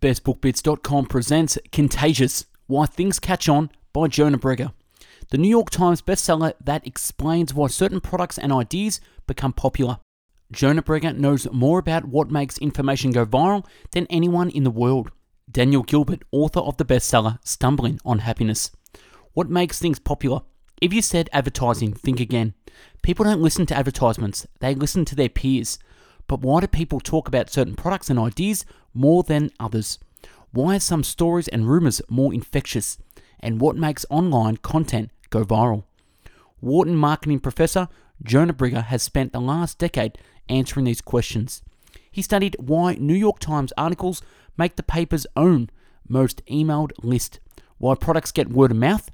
BestBookBits.com presents Contagious Why Things Catch On by Jonah Berger, the New York Times bestseller that explains why certain products and ideas become popular. Jonah Berger knows more about what makes information go viral than anyone in the world. Daniel Gilbert, author of the bestseller Stumbling on Happiness. What makes things popular? If you said advertising, think again. People don't listen to advertisements, they listen to their peers. But why do people talk about certain products and ideas more than others? Why are some stories and rumors more infectious? And what makes online content go viral? Wharton marketing professor Jonah Berger has spent the last decade answering these questions. He studied why New York Times articles make the paper's own most emailed list, why products get word of mouth,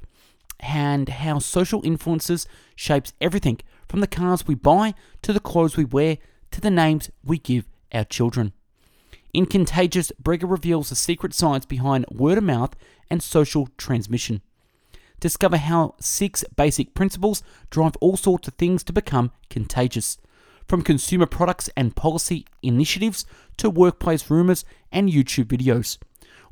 and how social influences shapes everything from the cars we buy to the clothes we wear to the names we give our children. In Contagious, Berger reveals the secret science behind word of mouth and social transmission. Discover how six basic principles drive all sorts of things to become contagious, from consumer products and policy initiatives to workplace rumors and YouTube videos.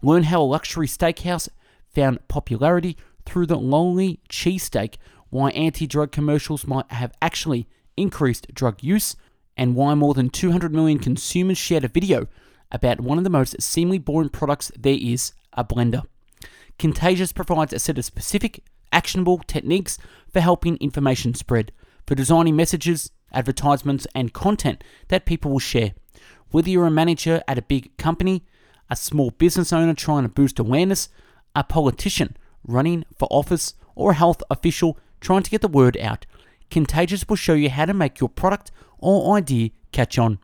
Learn how a luxury steakhouse found popularity through the lonely cheesesteak, why anti drug commercials might have actually increased drug use, and why more than 200 million consumers shared a video about one of the most seemingly boring products there is a blender. Contagious provides a set of specific, actionable techniques for helping information spread, for designing messages, advertisements, and content that people will share. Whether you're a manager at a big company, a small business owner trying to boost awareness, a politician running for office, or a health official trying to get the word out, Contagious will show you how to make your product or idea catch on.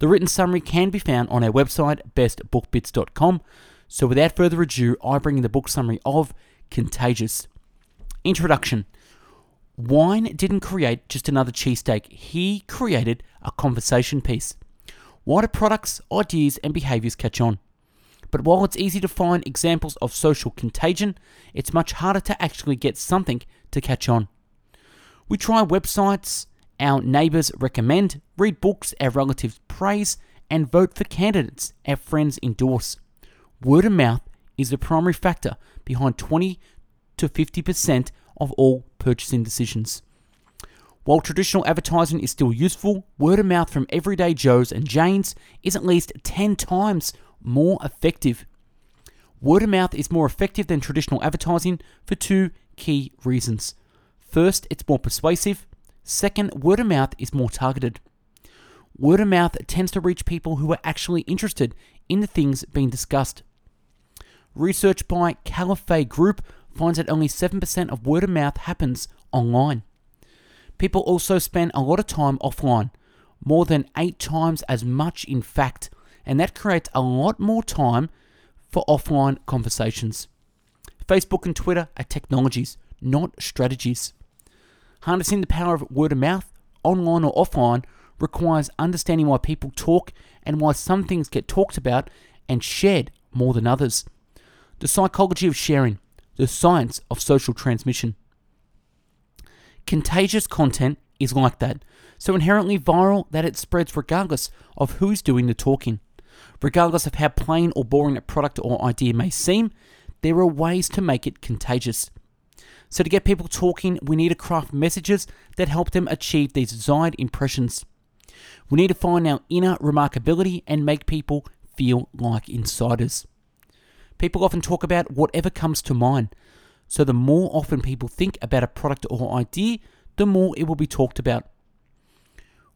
The written summary can be found on our website, bestbookbits.com. So without further ado, I bring the book summary of Contagious. Introduction Wein didn't create just another cheesesteak, he created a conversation piece. Why do products, ideas, and behaviors catch on? But while it's easy to find examples of social contagion, it's much harder to actually get something to catch on. We try websites our neighbours recommend, read books our relatives praise, and vote for candidates our friends endorse. Word of mouth is the primary factor behind 20 to 50% of all purchasing decisions. While traditional advertising is still useful, word of mouth from everyday Joes and Janes is at least 10 times more effective. Word of mouth is more effective than traditional advertising for two key reasons. First, it's more persuasive. Second, word of mouth is more targeted. Word of mouth tends to reach people who are actually interested in the things being discussed. Research by Keller Fay Group finds that only 7% of word of mouth happens online. People also spend a lot of time offline, more than 8 times as much in fact and that creates a lot more time for offline conversations. Facebook and Twitter are technologies, not strategies. Harnessing the power of word of mouth, online or offline, requires understanding why people talk and why some things get talked about and shared more than others. The psychology of sharing, the science of social transmission. Contagious content is like that, so inherently viral that it spreads regardless of who's doing the talking. Regardless of how plain or boring a product or idea may seem, there are ways to make it contagious. So, to get people talking, we need to craft messages that help them achieve these desired impressions. We need to find our inner remarkability and make people feel like insiders. People often talk about whatever comes to mind, so the more often people think about a product or idea, the more it will be talked about.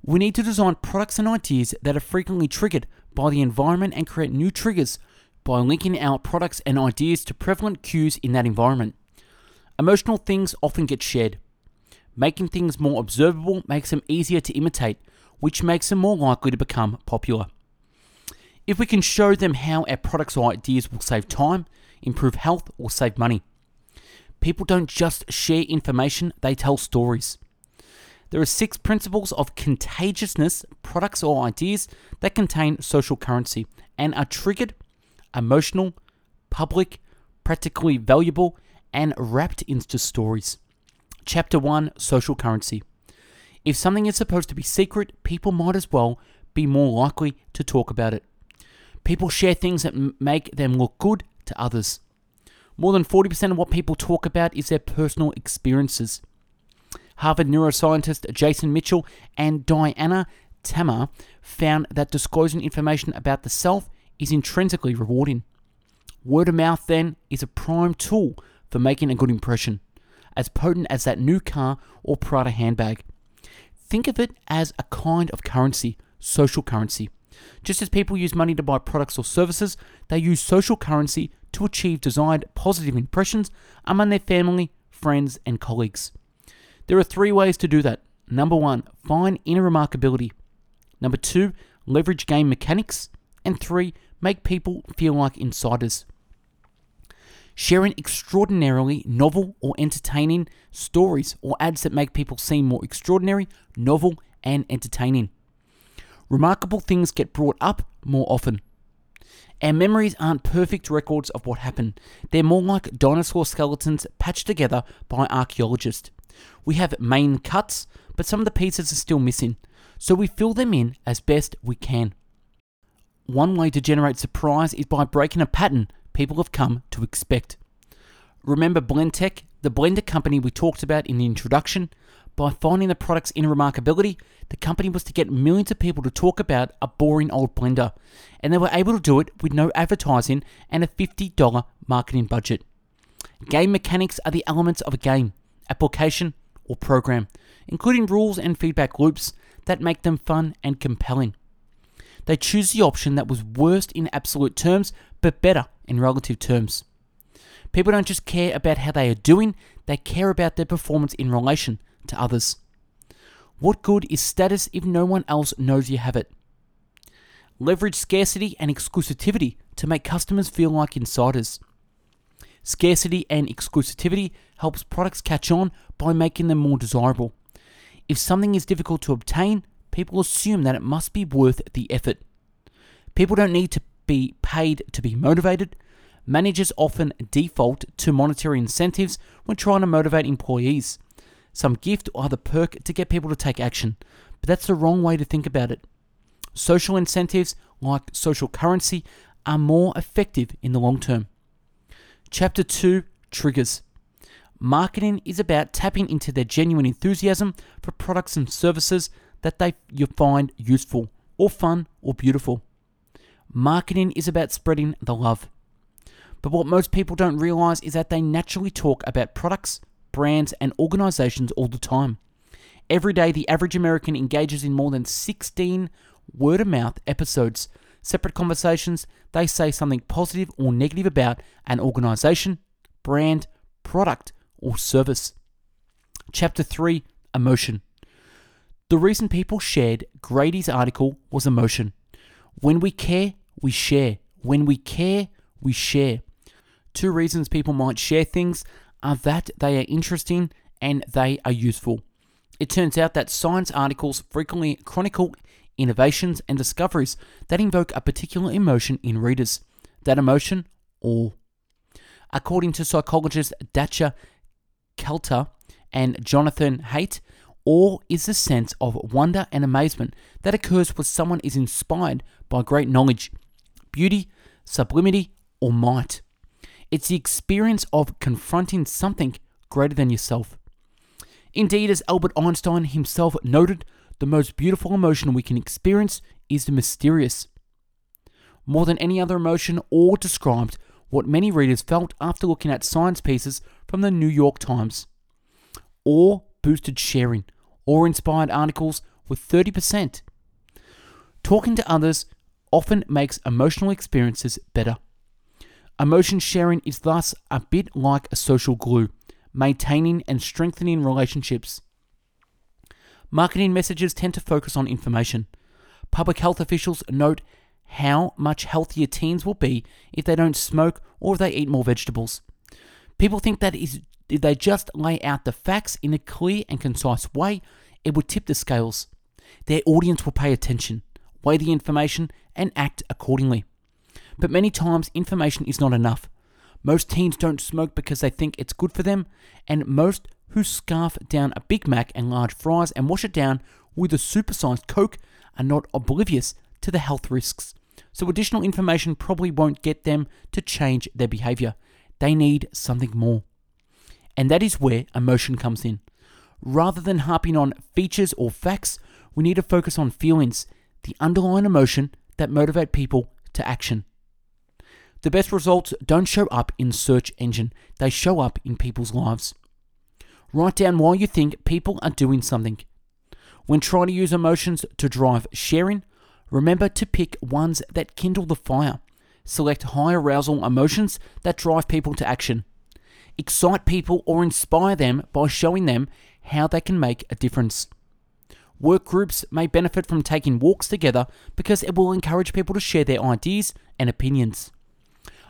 We need to design products and ideas that are frequently triggered by the environment and create new triggers by linking our products and ideas to prevalent cues in that environment. Emotional things often get shared. Making things more observable makes them easier to imitate, which makes them more likely to become popular. If we can show them how our products or ideas will save time, improve health, or save money. People don't just share information, they tell stories. There are six principles of contagiousness, products or ideas that contain social currency and are triggered, emotional, public, practically valuable, and wrapped into stories. Chapter 1 Social Currency. If something is supposed to be secret, people might as well be more likely to talk about it. People share things that m- make them look good to others. More than 40% of what people talk about is their personal experiences. Harvard neuroscientist Jason Mitchell and Diana Tamir found that disclosing information about the self is intrinsically rewarding. Word of mouth, then, is a prime tool for making a good impression, as potent as that new car or Prada handbag. Think of it as a kind of currency, social currency. Just as people use money to buy products or services, they use social currency to achieve desired positive impressions among their family, friends, and colleagues. There are three ways to do that. Number one, find inner remarkability. Number two, leverage game mechanics. And three, make people feel like insiders. Sharing extraordinarily novel or entertaining stories or ads that make people seem more extraordinary, novel, and entertaining. Remarkable things get brought up more often. Our memories aren't perfect records of what happened. They're more like dinosaur skeletons patched together by archaeologists. We have main cuts, but some of the pieces are still missing, so we fill them in as best we can. One way to generate surprise is by breaking a pattern people have come to expect. Remember Blendtec, the blender company we talked about in the introduction? By finding the product's inner remarkability, the company was to get millions of people to talk about a boring old blender, and they were able to do it with no advertising and a $50 marketing budget. Game mechanics are the elements of a game, application, or program, including rules and feedback loops that make them fun and compelling. They choose the option that was worst in absolute terms, but better in relative terms. People don't just care about how they are doing, they care about their performance in relation to others. What good is status if no one else knows you have it? Leverage scarcity and exclusivity to make customers feel like insiders. Scarcity and exclusivity helps products catch on by making them more desirable. If something is difficult to obtain, people assume that it must be worth the effort. People don't need to be paid to be motivated. Managers often default to monetary incentives when trying to motivate employees some gift or other perk to get people to take action. But that's the wrong way to think about it. Social incentives, like social currency, are more effective in the long term. Chapter 2 Triggers. Marketing is about tapping into their genuine enthusiasm for products and services that they you find useful or fun or beautiful. Marketing is about spreading the love. But what most people don't realize is that they naturally talk about products, brands, and organizations all the time. Every day, the average American engages in more than 16 word of mouth episodes, separate conversations. They say something positive or negative about an organization, brand, product, or service. Chapter 3 Emotion. The reason people shared Grady's article was emotion. When we care, we share. When we care, we share. Two reasons people might share things are that they are interesting and they are useful. It turns out that science articles frequently chronicle innovations and discoveries that invoke a particular emotion in readers. That emotion, awe. According to psychologists Dacher Keltner and Jonathan Haidt, awe is the sense of wonder and amazement that occurs when someone is inspired by great knowledge, beauty, sublimity, or might. It's the experience of confronting something greater than yourself. Indeed, as Albert Einstein himself noted, the most beautiful emotion we can experience is the mysterious. More than any other emotion, awe described what many readers felt after looking at science pieces from the New York Times. Awe boosted sharing, awe inspired articles with 30%. Talking to others often makes emotional experiences better. Emotion sharing is thus a bit like a social glue, maintaining and strengthening relationships. Marketing messages tend to focus on information. Public health officials note how much healthier teens will be if they don't smoke or if they eat more vegetables. People think that is, if they just lay out the facts in a clear and concise way, it would tip the scales. Their audience will pay attention, weigh the information, and act accordingly. But many times, information is not enough. Most teens don't smoke because they think it's good for them, and most who scarf down a Big Mac and large fries and wash it down with a supersized Coke are not oblivious to the health risks. so additional information probably won't get them to change their behavior. They need something more. And that is where emotion comes in. Rather than harping on features or facts, we need to focus on feelings, the underlying emotion that motivate people to action. The best results don't show up in search engine, they show up in people's lives. Write down why you think people are doing something. When trying to use emotions to drive sharing, remember to pick ones that kindle the fire. Select high arousal emotions that drive people to action. Excite people or inspire them by showing them how they can make a difference. Work groups may benefit from taking walks together because it will encourage people to share their ideas and opinions.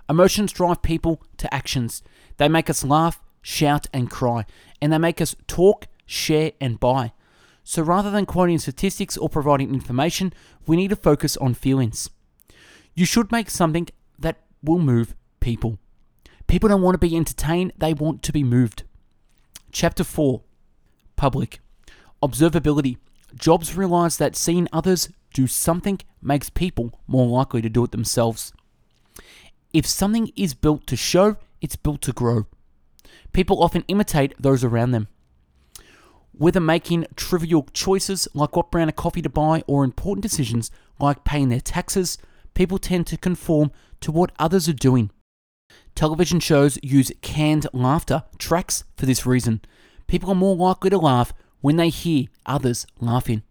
Emotions drive people to actions. They make us laugh, shout, and cry, and they make us talk, share, and buy. So rather than quoting statistics or providing information, we need to focus on feelings. You should make something that will move people. People don't want to be entertained, they want to be moved. Chapter 4 Public Observability. Jobs realize that seeing others do something makes people more likely to do it themselves. If something is built to show, it's built to grow. People often imitate those around them. Whether making trivial choices like what brand of coffee to buy or important decisions like paying their taxes, people tend to conform to what others are doing. Television shows use canned laughter tracks for this reason. People are more likely to laugh when they hear others laughing.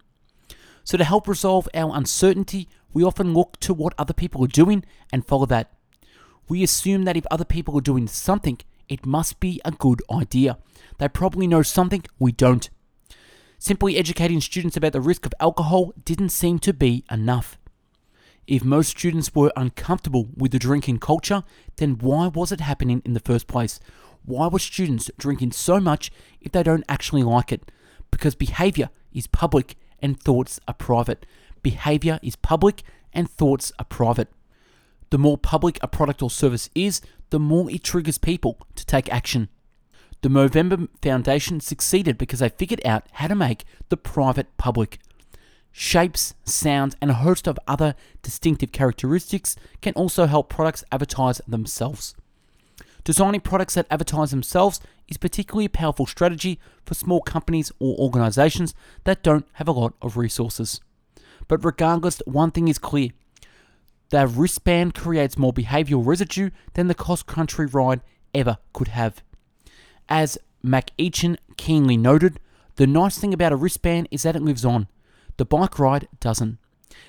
So, to help resolve our uncertainty, we often look to what other people are doing and follow that. We assume that if other people are doing something, it must be a good idea. They probably know something we don't. Simply educating students about the risk of alcohol didn't seem to be enough. If most students were uncomfortable with the drinking culture, then why was it happening in the first place? Why were students drinking so much if they don't actually like it? Because behavior is public and thoughts are private. Behavior is public and thoughts are private. The more public a product or service is, the more it triggers people to take action. The Movember Foundation succeeded because they figured out how to make the private public. Shapes, sounds, and a host of other distinctive characteristics can also help products advertise themselves. Designing products that advertise themselves is particularly a powerful strategy for small companies or organizations that don't have a lot of resources. But regardless, one thing is clear the wristband creates more behavioral residue than the cross country ride ever could have. As MacEachern keenly noted, the nice thing about a wristband is that it lives on. The bike ride doesn't.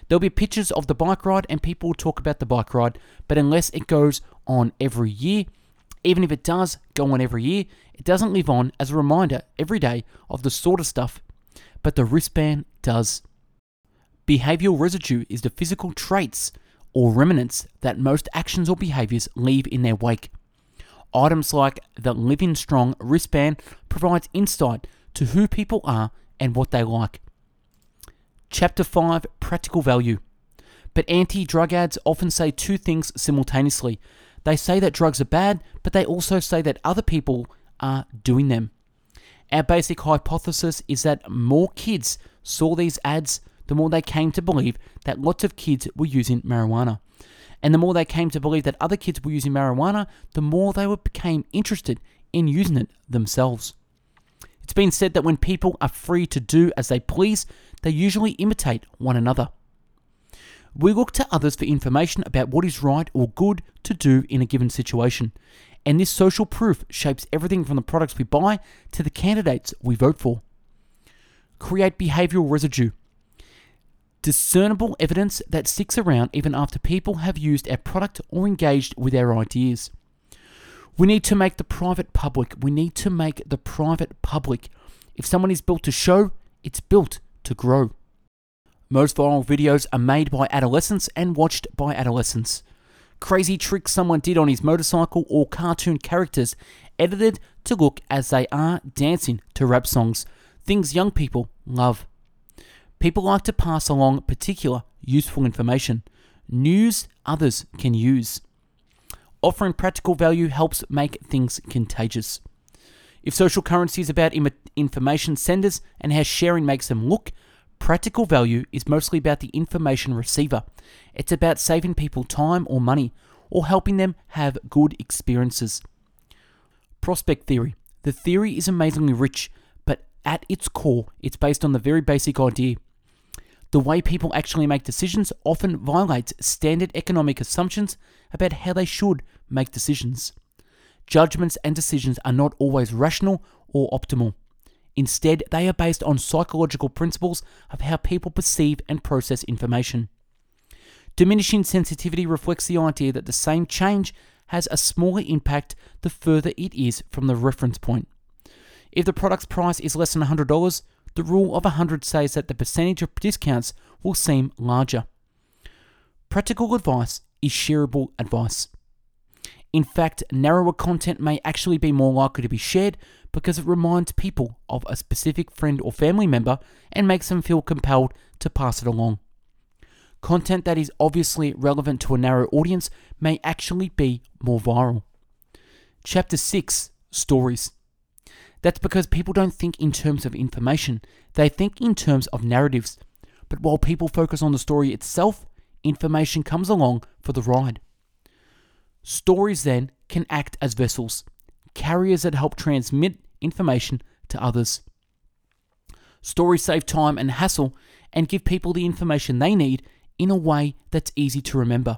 There'll be pictures of the bike ride and people will talk about the bike ride, but unless it goes on every year, even if it does go on every year, it doesn't live on as a reminder every day of the sort of stuff. But the wristband does. Behavioral residue is the physical traits or remnants that most actions or behaviors leave in their wake. Items like the Living Strong wristband provides insight to who people are and what they like. Chapter 5 Practical Value. But anti drug ads often say two things simultaneously. They say that drugs are bad, but they also say that other people are doing them. Our basic hypothesis is that more kids saw these ads, the more they came to believe that lots of kids were using marijuana. And the more they came to believe that other kids were using marijuana, the more they became interested in using it themselves. It's been said that when people are free to do as they please, they usually imitate one another. We look to others for information about what is right or good to do in a given situation. And this social proof shapes everything from the products we buy to the candidates we vote for. Create behavioral residue discernible evidence that sticks around even after people have used our product or engaged with our ideas. We need to make the private public. We need to make the private public. If someone is built to show, it's built to grow. Most viral videos are made by adolescents and watched by adolescents. Crazy tricks someone did on his motorcycle or cartoon characters edited to look as they are dancing to rap songs. Things young people love. People like to pass along particular useful information, news others can use. Offering practical value helps make things contagious. If social currency is about Im- information senders and how sharing makes them look, Practical value is mostly about the information receiver. It's about saving people time or money or helping them have good experiences. Prospect theory. The theory is amazingly rich, but at its core, it's based on the very basic idea. The way people actually make decisions often violates standard economic assumptions about how they should make decisions. Judgments and decisions are not always rational or optimal. Instead, they are based on psychological principles of how people perceive and process information. Diminishing sensitivity reflects the idea that the same change has a smaller impact the further it is from the reference point. If the product's price is less than $100, the rule of 100 says that the percentage of discounts will seem larger. Practical advice is shareable advice. In fact, narrower content may actually be more likely to be shared because it reminds people of a specific friend or family member and makes them feel compelled to pass it along. Content that is obviously relevant to a narrow audience may actually be more viral. Chapter 6 Stories. That's because people don't think in terms of information, they think in terms of narratives. But while people focus on the story itself, information comes along for the ride. Stories then can act as vessels, carriers that help transmit information to others. Stories save time and hassle and give people the information they need in a way that's easy to remember.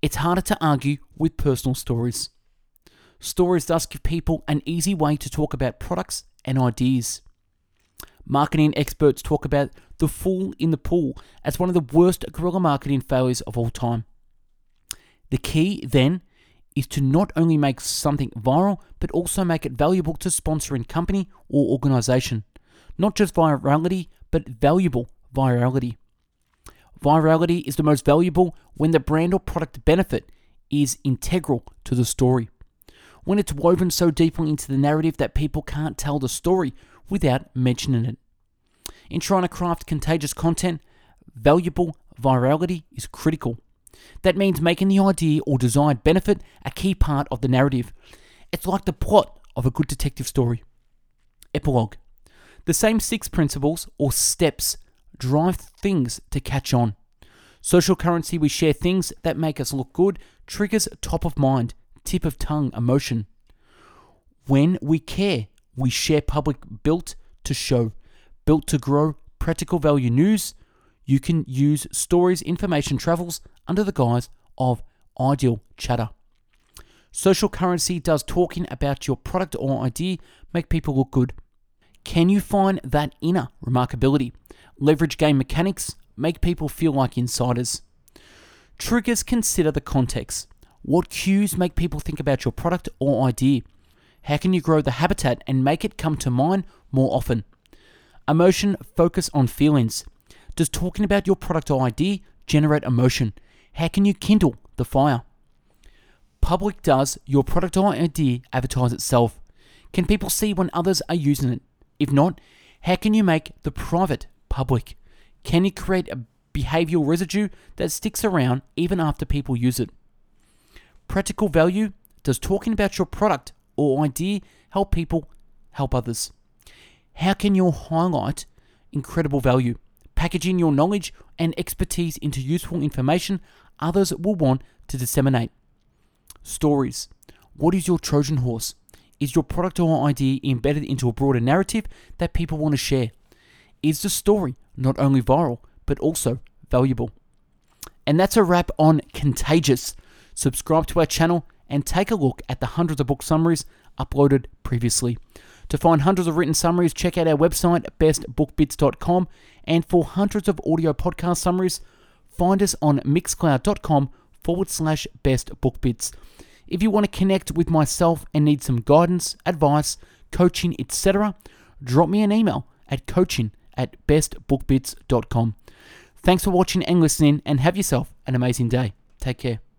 It's harder to argue with personal stories. Stories thus give people an easy way to talk about products and ideas. Marketing experts talk about the fool in the pool as one of the worst guerrilla marketing failures of all time. The key, then, is to not only make something viral, but also make it valuable to sponsor sponsoring company or organization. Not just virality, but valuable virality. Virality is the most valuable when the brand or product benefit is integral to the story. When it's woven so deeply into the narrative that people can't tell the story without mentioning it. In trying to craft contagious content, valuable virality is critical. That means making the idea or desired benefit a key part of the narrative. It's like the plot of a good detective story. Epilogue The same six principles or steps drive things to catch on. Social currency, we share things that make us look good, triggers top of mind, tip of tongue emotion. When we care, we share public built to show, built to grow, practical value news. You can use stories, information travels under the guise of ideal chatter. Social currency does talking about your product or idea make people look good. Can you find that inner remarkability? Leverage game mechanics, make people feel like insiders. Triggers consider the context. What cues make people think about your product or idea? How can you grow the habitat and make it come to mind more often? Emotion focus on feelings. Does talking about your product or idea generate emotion? How can you kindle the fire? Public does your product or idea advertise itself? Can people see when others are using it? If not, how can you make the private public? Can you create a behavioral residue that sticks around even after people use it? Practical value does talking about your product or idea help people help others? How can you highlight incredible value? Packaging your knowledge and expertise into useful information others will want to disseminate. Stories. What is your Trojan horse? Is your product or idea embedded into a broader narrative that people want to share? Is the story not only viral, but also valuable? And that's a wrap on Contagious. Subscribe to our channel and take a look at the hundreds of book summaries uploaded previously. To find hundreds of written summaries, check out our website, bestbookbits.com. And for hundreds of audio podcast summaries, find us on mixcloud.com forward slash bestbookbits. If you want to connect with myself and need some guidance, advice, coaching, etc., drop me an email at coaching at bestbookbits.com. Thanks for watching and listening, and have yourself an amazing day. Take care.